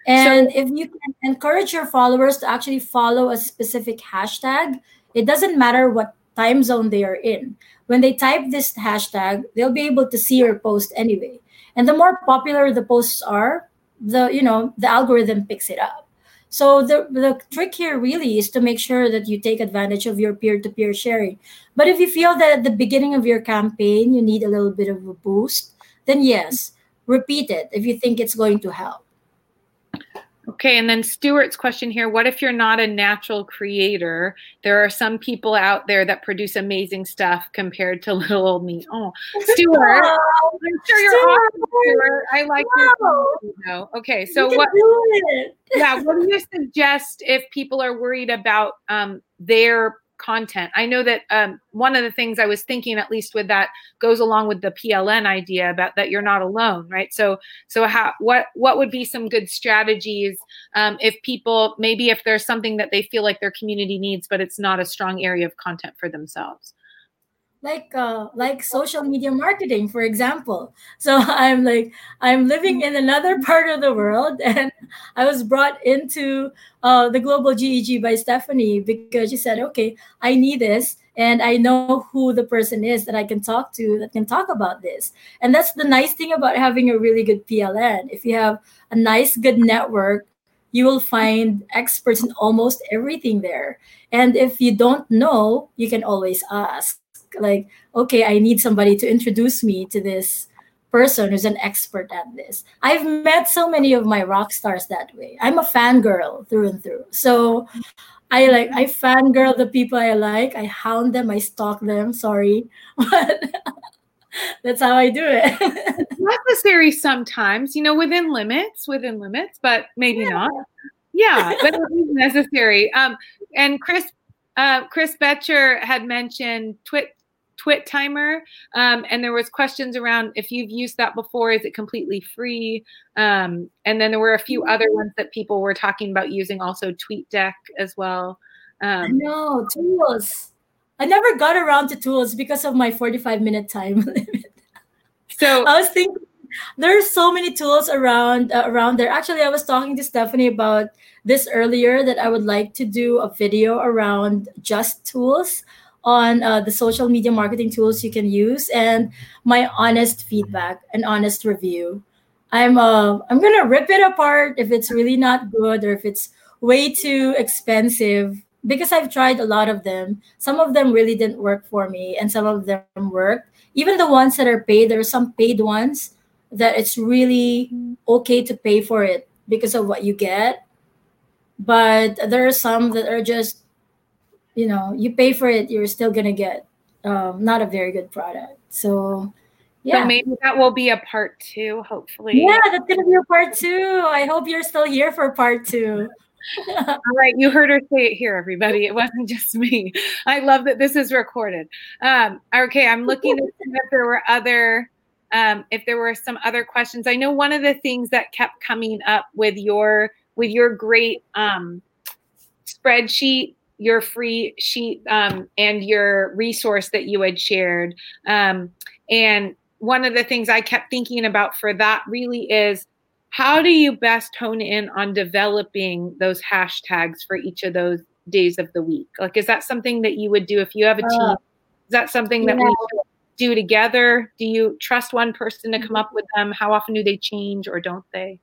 And so, if you can encourage your followers to actually follow a specific hashtag, it doesn't matter what time zone they are in. When they type this hashtag, they'll be able to see your post anyway. And the more popular the posts are, the you know the algorithm picks it up. So the the trick here really is to make sure that you take advantage of your peer-to-peer sharing. But if you feel that at the beginning of your campaign you need a little bit of a boost, then yes, repeat it if you think it's going to help. Okay, and then Stuart's question here What if you're not a natural creator? There are some people out there that produce amazing stuff compared to little old me. Oh, Stuart, I'm sure you're Stuart. awesome, Stuart. I like wow. your you know. Okay, so what? yeah, what do you suggest if people are worried about um, their content. I know that um, one of the things I was thinking, at least with that, goes along with the PLN idea about that you're not alone, right? So, so how what what would be some good strategies um, if people maybe if there's something that they feel like their community needs, but it's not a strong area of content for themselves like uh, like social media marketing for example. So i'm like i'm living in another part of the world and i was brought into uh, the global geg by stephanie because she said okay i need this and i know who the person is that i can talk to that can talk about this. And that's the nice thing about having a really good pln if you have a nice good network you will find experts in almost everything there. And if you don't know you can always ask like okay i need somebody to introduce me to this person who's an expert at this. I've met so many of my rock stars that way. I'm a fangirl through and through. So i like i fangirl the people i like. I hound them. I stalk them. Sorry. But that's how i do it. Necessary sometimes you know within limits within limits but maybe yeah. not. Yeah but it is necessary. Um and chris uh, Chris Betcher had mentioned Twit Twit timer, um, and there was questions around if you've used that before, is it completely free? Um, and then there were a few mm-hmm. other ones that people were talking about using, also TweetDeck as well. Um, no tools. I never got around to tools because of my 45 minute time limit. So I was thinking there's so many tools around uh, around there. Actually, I was talking to Stephanie about this earlier that I would like to do a video around just tools on uh, the social media marketing tools you can use and my honest feedback and honest review. I'm uh, I'm gonna rip it apart if it's really not good or if it's way too expensive because I've tried a lot of them. Some of them really didn't work for me, and some of them worked. Even the ones that are paid, there are some paid ones that it's really okay to pay for it because of what you get. But there are some that are just you know you pay for it you're still gonna get um, not a very good product. So yeah. so maybe that will be a part two hopefully. Yeah that's gonna be a part two. I hope you're still here for part two. All right you heard her say it here everybody. It wasn't just me. I love that this is recorded. Um, okay i'm looking to see if there were other um, if there were some other questions. I know one of the things that kept coming up with your with your great um, spreadsheet your free sheet um, and your resource that you had shared. Um, and one of the things I kept thinking about for that really is how do you best hone in on developing those hashtags for each of those days of the week? Like, is that something that you would do if you have a team? Uh, is that something that yeah. we do together? Do you trust one person to come mm-hmm. up with them? How often do they change or don't they?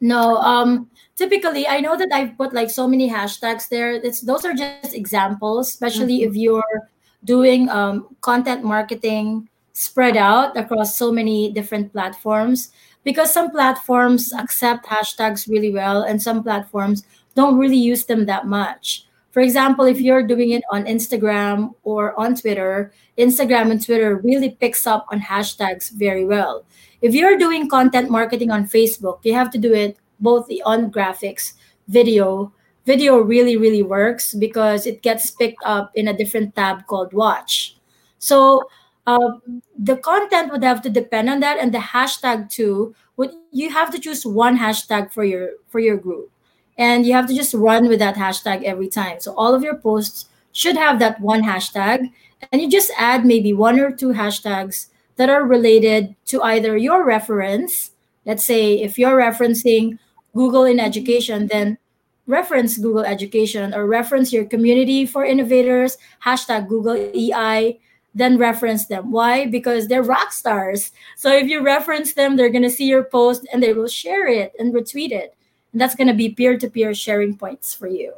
No, um, typically I know that I've put like so many hashtags there. It's those are just examples, especially mm-hmm. if you're doing um, content marketing spread out across so many different platforms because some platforms accept hashtags really well and some platforms don't really use them that much. For example, if you're doing it on Instagram or on Twitter, Instagram and Twitter really picks up on hashtags very well. If you're doing content marketing on Facebook, you have to do it both on graphics, video. Video really, really works because it gets picked up in a different tab called Watch. So uh, the content would have to depend on that, and the hashtag too. Would you have to choose one hashtag for your for your group, and you have to just run with that hashtag every time. So all of your posts should have that one hashtag, and you just add maybe one or two hashtags that are related to either your reference. Let's say if you're referencing Google in education, then reference Google Education or reference your community for innovators, hashtag Google EI, then reference them. Why? Because they're rock stars. So if you reference them, they're going to see your post and they will share it and retweet it. And that's going to be peer to peer sharing points for you.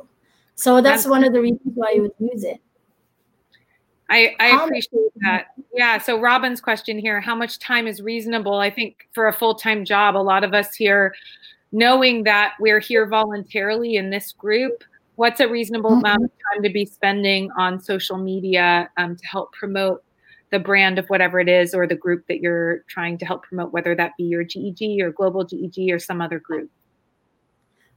So that's one of the reasons why you would use it. I, I appreciate that. Yeah. So Robin's question here: How much time is reasonable? I think for a full time job, a lot of us here knowing that we're here voluntarily in this group, what's a reasonable mm-hmm. amount of time to be spending on social media um, to help promote the brand of whatever it is or the group that you're trying to help promote, whether that be your GEG or global GEG or some other group?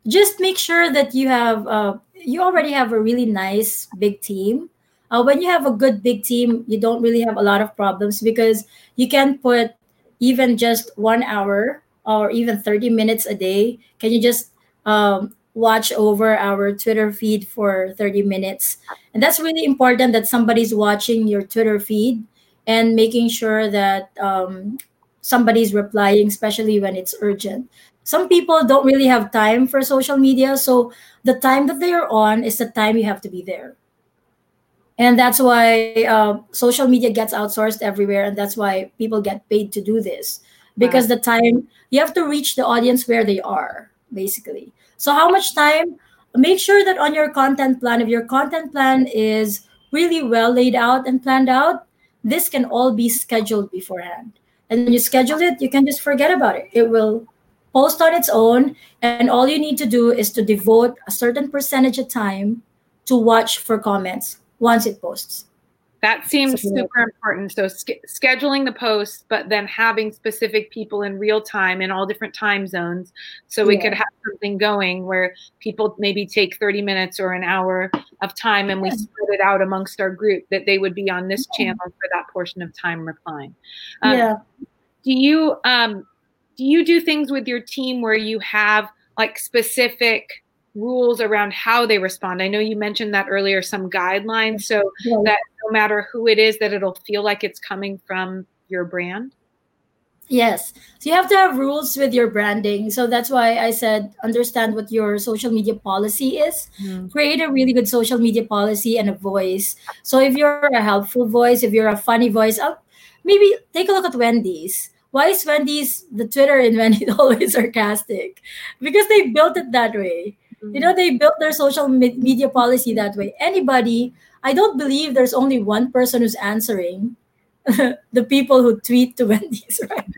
Just make sure that you have, uh, you already have a really nice big team. Uh, when you have a good big team, you don't really have a lot of problems because you can put even just one hour or even 30 minutes a day. Can you just um, watch over our twitter feed for 30 minutes? And that's really important that somebody's watching your twitter feed and making sure that um, somebody's replying especially when it's urgent. Some people don't really have time for social media so the time that they are on is the time you have to be there and that's why uh, social media gets outsourced everywhere and that's why people get paid to do this. Because the time you have to reach the audience where they are basically. So how much time? Make sure that on your content plan if your content plan is really well laid out and planned out this can all be scheduled beforehand. And when you schedule it you can just forget about it. It will post on its own and all you need to do is to devote a certain percentage of time to watch for comments once it posts that seems super important. So sk- scheduling the posts, but then having specific people in real time in all different time zones, so we yeah. could have something going where people maybe take thirty minutes or an hour of time, and yeah. we spread it out amongst our group that they would be on this yeah. channel for that portion of time replying. Um, yeah. Do you um, do you do things with your team where you have like specific rules around how they respond. I know you mentioned that earlier, some guidelines, so yeah. that no matter who it is, that it'll feel like it's coming from your brand. Yes. So you have to have rules with your branding. So that's why I said understand what your social media policy is. Mm. Create a really good social media policy and a voice. So if you're a helpful voice, if you're a funny voice, I'll, maybe take a look at Wendy's. Why is Wendy's the Twitter in Wendy's always sarcastic? Because they built it that way. You know, they built their social media policy that way. Anybody, I don't believe there's only one person who's answering the people who tweet to Wendy's, right?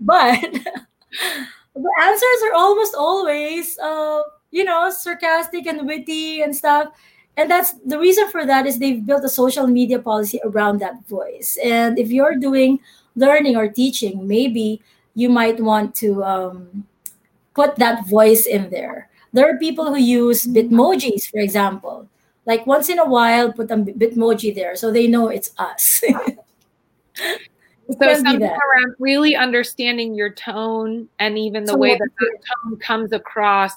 But the answers are almost always, uh, you know, sarcastic and witty and stuff. And that's the reason for that is they've built a social media policy around that voice. And if you're doing learning or teaching, maybe you might want to um, put that voice in there there are people who use bitmojis for example. Like once in a while put a bitmoji there so they know it's us. So something around really understanding your tone and even the so way that the tone comes across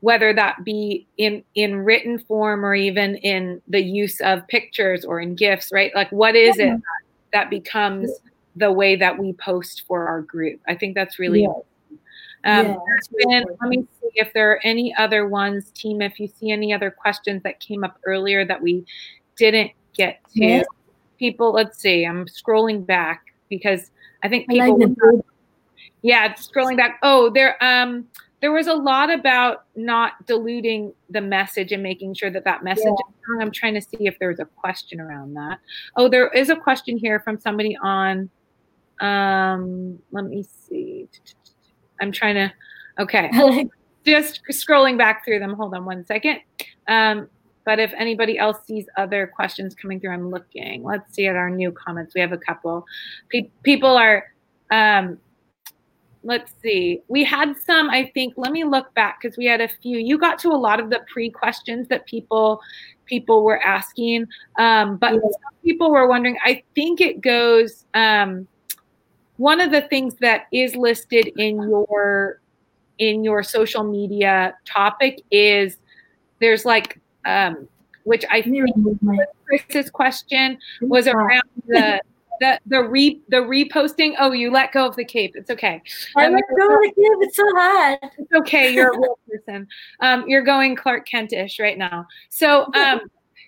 whether that be in in written form or even in the use of pictures or in gifts right? Like what is yeah. it that, becomes the way that we post for our group? I think that's really yeah. Um, yeah, been, let me see if there are any other ones, team. If you see any other questions that came up earlier that we didn't get to, yeah. people. Let's see. I'm scrolling back because I think people. I like yeah, scrolling back. Oh, there. Um, there was a lot about not diluting the message and making sure that that message yeah. i'm trying to see if there's a question around that oh there is a question here from somebody on um let me see i'm trying to okay just scrolling back through them hold on one second um but if anybody else sees other questions coming through i'm looking let's see at our new comments we have a couple Pe- people are um let's see. We had some, I think, let me look back because we had a few. You got to a lot of the pre-questions that people people were asking. Um, but yeah. people were wondering, I think it goes um, one of the things that is listed in your in your social media topic is there's like um, which I think Chris's question was around the the the re the reposting. Oh, you let go of the cape. It's okay. I um, let go of the cape. It's so hot. It's okay. You're a real person. Um, you're going Clark Kentish right now. So um,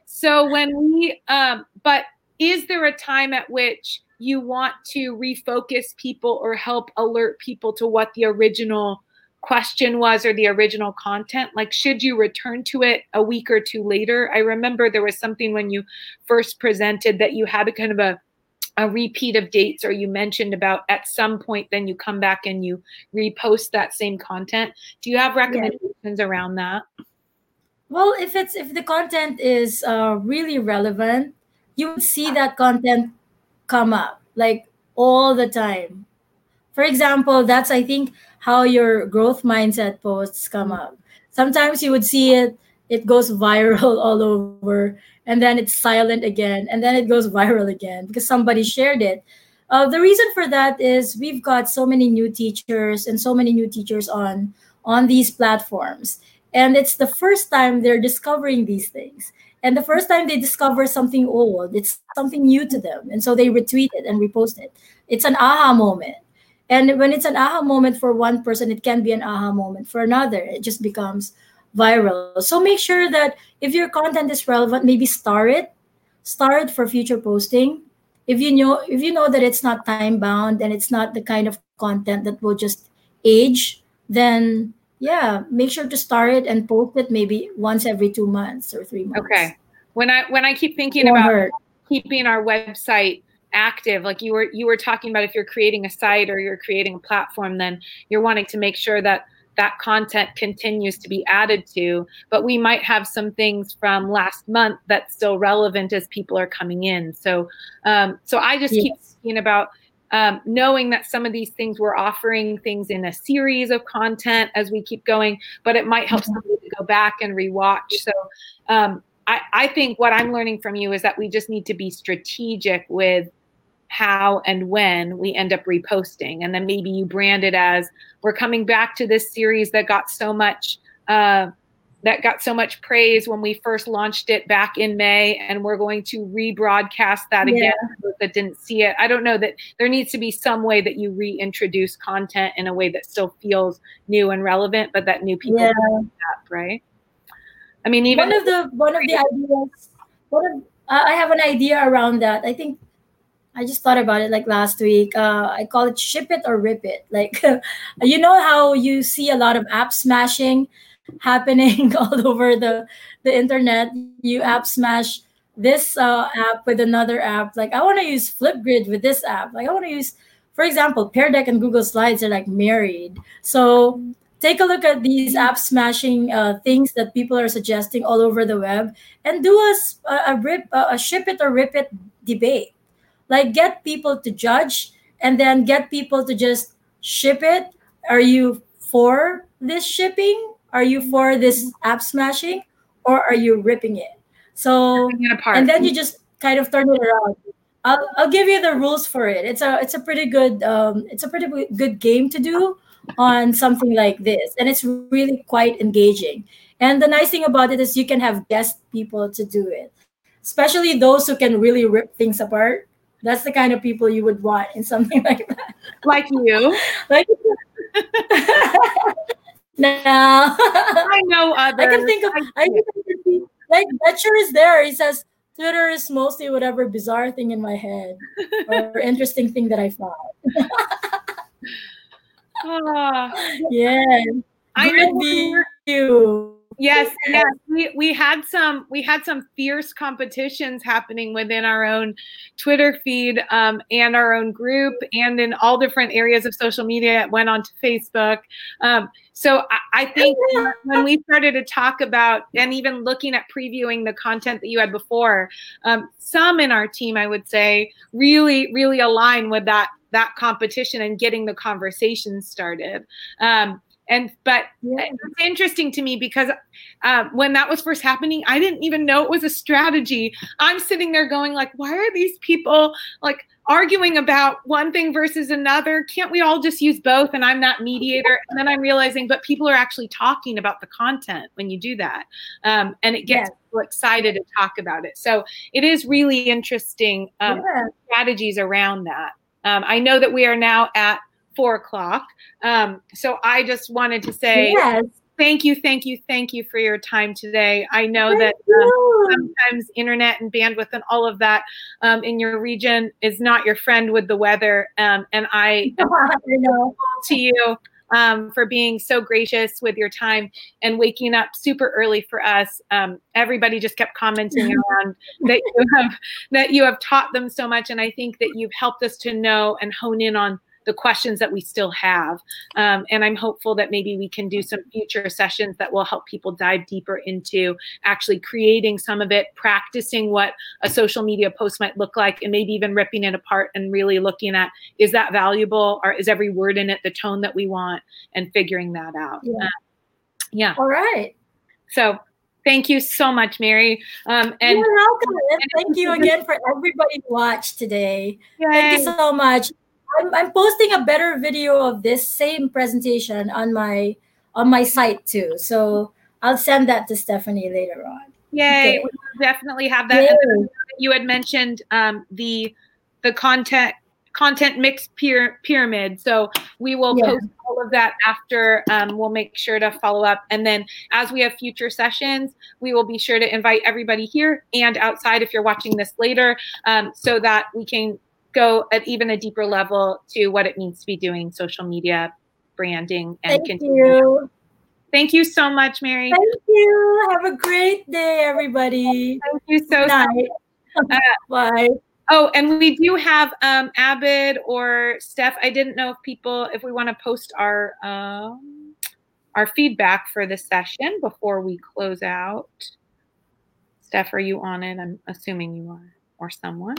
so when we um, but is there a time at which you want to refocus people or help alert people to what the original question was or the original content like should you return to it a week or two later? I remember there was something when you first presented that you had a kind of a a repeat of dates or you mentioned about at some point then you come back and you repost that same content. Do you have recommendations yeah. around that? Well if it's if the content is uh, really relevant you would see that content come up like all the time. For example that's i think how your growth mindset posts come up. Sometimes you would see it it goes viral all over and then it's silent again and then it goes viral again because somebody shared it. Uh, the reason for that is we've got so many new teachers and so many new teachers on on these platforms. And it's the first time they're discovering these things and the first time they discover something old it's something new to them. And so they retweet it and repost it. It's an aha moment. And when it's an aha moment for one person it can be an aha moment for another. It just becomes viral. So make sure that if your content is relevant, maybe star it, star it for future posting. If you know if you know that it's not time bound and it's not the kind of content that will just age, then yeah, make sure to start it and post it maybe once every two months or three months. Okay. When I when I keep thinking about hurt. keeping our website active like you were you were talking about if you're creating a site or you're creating a platform then you're wanting to make sure that that content continues to be added to but we might have some things from last month that's still relevant as people are coming in so um, so i just yes. keep thinking about um, knowing that some of these things we're offering things in a series of content as we keep going but it might help mm-hmm. somebody to go back and rewatch so um, I, I think what i'm learning from you is that we just need to be strategic with how and when we end up reposting. And then maybe you brand it as we're coming back to this series that got so much uh, that got so much praise when we first launched it back in May, and we're going to rebroadcast that yeah. again that didn't see it. I don't know that there needs to be some way that you reintroduce content in a way that still feels new and relevant, but that new people yeah. up, right? I mean, even one of the one of the ideas. One of I have an idea around that. I think I just thought about it like last week. Uh, I call it ship it or rip it. Like, you know how you see a lot of app smashing happening all over the the internet. You app smash this uh, app with another app. Like, I want to use Flipgrid with this app. Like, I want to use, for example, Pear Deck and Google Slides are like married. So take a look at these app smashing uh, things that people are suggesting all over the web and do a, a rip a ship it or rip it debate like get people to judge and then get people to just ship it are you for this shipping are you for this app smashing or are you ripping it? So and then you just kind of turn it around. I'll, I'll give you the rules for it. It's a it's a pretty good um, it's a pretty good game to do on something like this and it's really quite engaging. And the nice thing about it is you can have guest people to do it especially those who can really rip things apart. That's the kind of people you would want in something like that. Like you. like no. I know others. I can think of I, can like Betcher is there. He says Twitter is mostly whatever bizarre thing in my head or interesting thing that I found. oh. Ah. Yeah. I know you. Yes, yes. We we had some we had some fierce competitions happening within our own Twitter feed um, and our own group and in all different areas of social media. It went on to Facebook. Um, so I, I think when we started to talk about and even looking at previewing the content that you had before, um, some in our team, I would say, really really align with that that competition and getting the conversation started. Um, and but yeah. it's interesting to me because um, when that was first happening i didn't even know it was a strategy. I'm sitting there going like why are these people like arguing about one thing versus another? Can't we all just use both? And i'm that mediator. And then i'm realizing but people are actually talking about the content when you do that. Um, and it gets people excited to talk about it. So it is really interesting um, yeah. strategies around that. Um, i know that we are now at four o'clock. Um, so I just wanted to say yes. thank you, thank you, thank you for your time today. I know thank that uh, sometimes internet and bandwidth and all of that um, in your region is not your friend with the weather. Um, and I, I know to you um, for being so gracious with your time and waking up super early for us. Um, everybody just kept commenting around that you have that you have taught them so much, and I think that you've helped us to know and hone in on the questions that we still have. Um, and I'm hopeful that maybe we can do some future sessions that will help people dive deeper into actually creating some of it, practicing what a social media post might look like, and maybe even ripping it apart and really looking at is that valuable or is every word in it the tone that we want and figuring that out. Yeah. Uh, yeah. All right. So thank you so much, Mary. Um, and You're welcome. And thank you again for everybody who watched today. Yay. Thank you so much. I'm, I'm posting a better video of this same presentation on my on my site too. So I'll send that to Stephanie later on. Yay! Okay. We definitely have that. You had mentioned um, the the content content mix pyramid. So we will yeah. post all of that after. Um, we'll make sure to follow up, and then as we have future sessions, we will be sure to invite everybody here and outside if you're watching this later, um, so that we can go at even a deeper level to what it means to be doing social media branding and Thank continue. You. Thank you so much, Mary. Thank you. Have a great day, everybody. Thank you so much. Uh, Bye. Oh, and we do have um, Abid or Steph. I didn't know if people, if we want to post our um, our feedback for the session before we close out. Steph, are you on it? I'm assuming you are, or someone.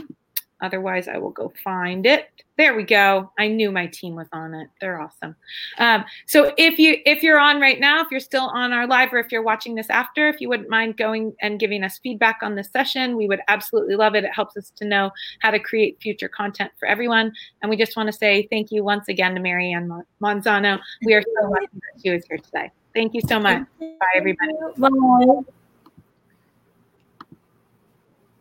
Otherwise, I will go find it. There we go. I knew my team was on it. They're awesome. Um, so if you if you're on right now, if you're still on our live, or if you're watching this after, if you wouldn't mind going and giving us feedback on this session, we would absolutely love it. It helps us to know how to create future content for everyone. And we just want to say thank you once again to Marianne Monzano. We are so lucky that she was here today. Thank you so much. Bye, everybody. Bye.